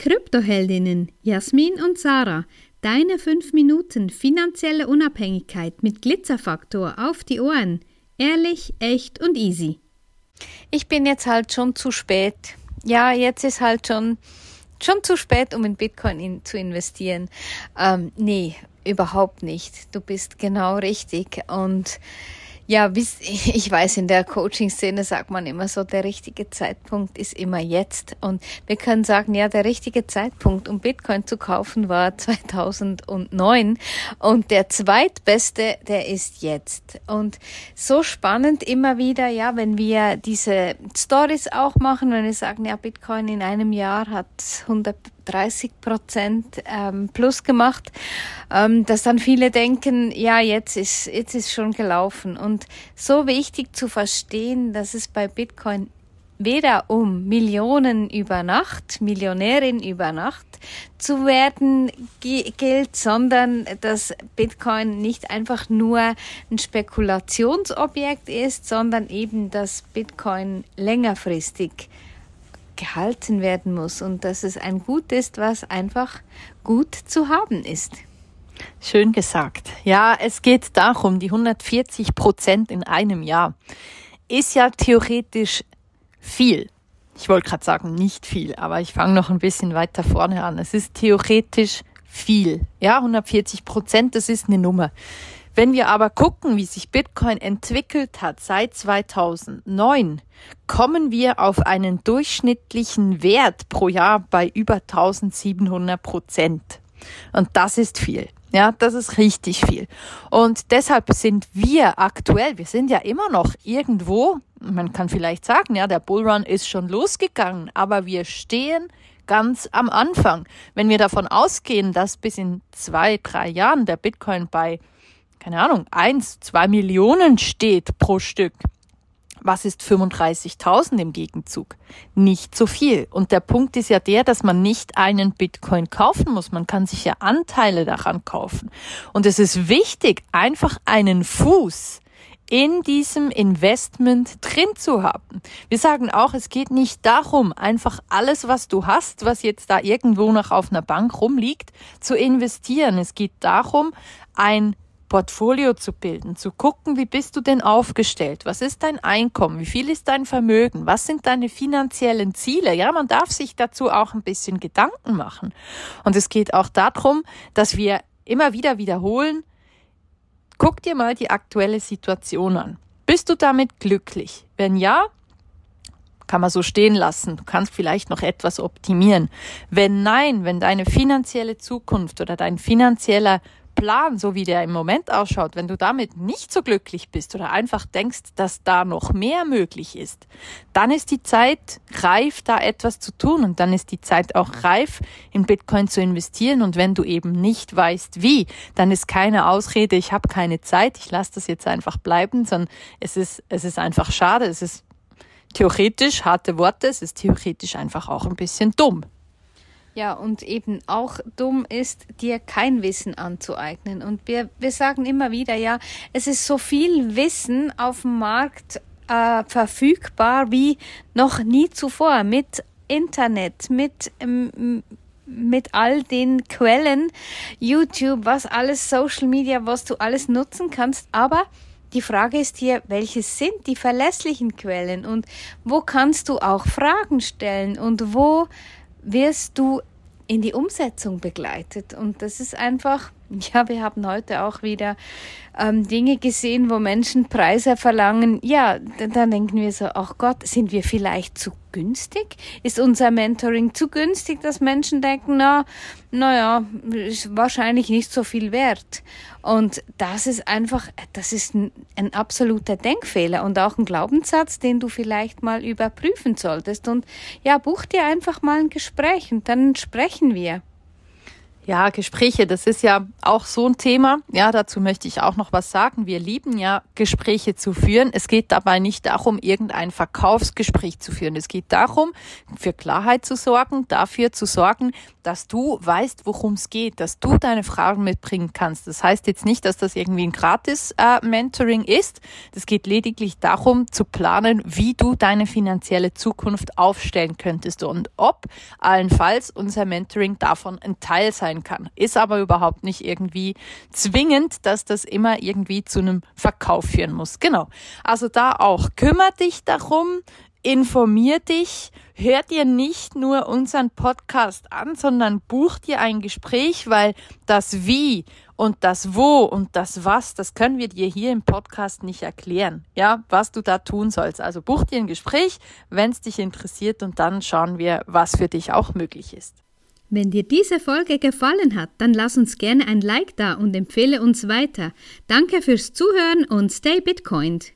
Kryptoheldinnen Jasmin und Sarah. Deine 5 Minuten finanzielle Unabhängigkeit mit Glitzerfaktor auf die Ohren. Ehrlich, echt und easy. Ich bin jetzt halt schon zu spät. Ja, jetzt ist halt schon, schon zu spät, um in Bitcoin in, zu investieren. Ähm, nee, überhaupt nicht. Du bist genau richtig. Und ja, bis, ich weiß, in der Coaching-Szene sagt man immer so, der richtige Zeitpunkt ist immer jetzt. Und wir können sagen, ja, der richtige Zeitpunkt, um Bitcoin zu kaufen, war 2009. Und der zweitbeste, der ist jetzt. Und so spannend immer wieder, ja, wenn wir diese Stories auch machen, wenn wir sagen, ja, Bitcoin in einem Jahr hat 100 30 Prozent ähm, plus gemacht, ähm, dass dann viele denken, ja, jetzt ist, jetzt ist schon gelaufen. Und so wichtig zu verstehen, dass es bei Bitcoin weder um Millionen über Nacht, Millionärin über Nacht zu werden gilt, sondern dass Bitcoin nicht einfach nur ein Spekulationsobjekt ist, sondern eben, dass Bitcoin längerfristig gehalten werden muss und dass es ein Gut ist, was einfach gut zu haben ist. Schön gesagt. Ja, es geht darum, die 140 Prozent in einem Jahr ist ja theoretisch viel. Ich wollte gerade sagen, nicht viel, aber ich fange noch ein bisschen weiter vorne an. Es ist theoretisch viel. Ja, 140 Prozent, das ist eine Nummer. Wenn wir aber gucken, wie sich Bitcoin entwickelt hat seit 2009, kommen wir auf einen durchschnittlichen Wert pro Jahr bei über 1700 Prozent. Und das ist viel. Ja, das ist richtig viel. Und deshalb sind wir aktuell, wir sind ja immer noch irgendwo, man kann vielleicht sagen, ja, der Bullrun ist schon losgegangen, aber wir stehen ganz am Anfang. Wenn wir davon ausgehen, dass bis in zwei, drei Jahren der Bitcoin bei keine Ahnung, eins, zwei Millionen steht pro Stück. Was ist 35.000 im Gegenzug? Nicht so viel. Und der Punkt ist ja der, dass man nicht einen Bitcoin kaufen muss. Man kann sich ja Anteile daran kaufen. Und es ist wichtig, einfach einen Fuß in diesem Investment drin zu haben. Wir sagen auch, es geht nicht darum, einfach alles, was du hast, was jetzt da irgendwo noch auf einer Bank rumliegt, zu investieren. Es geht darum, ein Portfolio zu bilden, zu gucken, wie bist du denn aufgestellt? Was ist dein Einkommen? Wie viel ist dein Vermögen? Was sind deine finanziellen Ziele? Ja, man darf sich dazu auch ein bisschen Gedanken machen. Und es geht auch darum, dass wir immer wieder wiederholen, guck dir mal die aktuelle Situation an. Bist du damit glücklich? Wenn ja, kann man so stehen lassen. Du kannst vielleicht noch etwas optimieren. Wenn nein, wenn deine finanzielle Zukunft oder dein finanzieller Plan, so wie der im Moment ausschaut, wenn du damit nicht so glücklich bist oder einfach denkst, dass da noch mehr möglich ist, dann ist die Zeit reif, da etwas zu tun und dann ist die Zeit auch reif, in Bitcoin zu investieren und wenn du eben nicht weißt, wie, dann ist keine Ausrede, ich habe keine Zeit, ich lasse das jetzt einfach bleiben, sondern es ist, es ist einfach schade, es ist theoretisch harte Worte, es ist theoretisch einfach auch ein bisschen dumm. Ja, und eben auch dumm ist, dir kein Wissen anzueignen. Und wir, wir sagen immer wieder, ja, es ist so viel Wissen auf dem Markt äh, verfügbar wie noch nie zuvor mit Internet, mit, ähm, mit all den Quellen, YouTube, was alles, Social Media, was du alles nutzen kannst. Aber die Frage ist hier, welche sind die verlässlichen Quellen und wo kannst du auch Fragen stellen und wo wirst du in die Umsetzung begleitet. Und das ist einfach, ja, wir haben heute auch wieder ähm, Dinge gesehen, wo Menschen Preise verlangen. Ja, dann denken wir so, ach Gott, sind wir vielleicht zu günstig? Ist unser Mentoring zu günstig, dass Menschen denken, na, naja, ist wahrscheinlich nicht so viel wert. Und das ist einfach, das ist ein, ein absoluter Denkfehler und auch ein Glaubenssatz, den du vielleicht mal überprüfen solltest. Und ja, buch dir einfach mal ein Gespräch und dann sprechen wir. Ja, Gespräche, das ist ja auch so ein Thema. Ja, dazu möchte ich auch noch was sagen. Wir lieben ja Gespräche zu führen. Es geht dabei nicht darum, irgendein Verkaufsgespräch zu führen. Es geht darum, für Klarheit zu sorgen, dafür zu sorgen, dass du weißt, worum es geht, dass du deine Fragen mitbringen kannst. Das heißt jetzt nicht, dass das irgendwie ein Gratis-Mentoring äh, ist. Das geht lediglich darum, zu planen, wie du deine finanzielle Zukunft aufstellen könntest und ob allenfalls unser Mentoring davon ein Teil sein sein kann. Ist aber überhaupt nicht irgendwie zwingend, dass das immer irgendwie zu einem Verkauf führen muss. Genau. Also da auch. Kümmer dich darum, informier dich, hör dir nicht nur unseren Podcast an, sondern buch dir ein Gespräch, weil das Wie und das Wo und das Was, das können wir dir hier im Podcast nicht erklären, ja, was du da tun sollst. Also buch dir ein Gespräch, wenn es dich interessiert und dann schauen wir, was für dich auch möglich ist. Wenn dir diese Folge gefallen hat, dann lass uns gerne ein Like da und empfehle uns weiter. Danke fürs Zuhören und stay Bitcoined.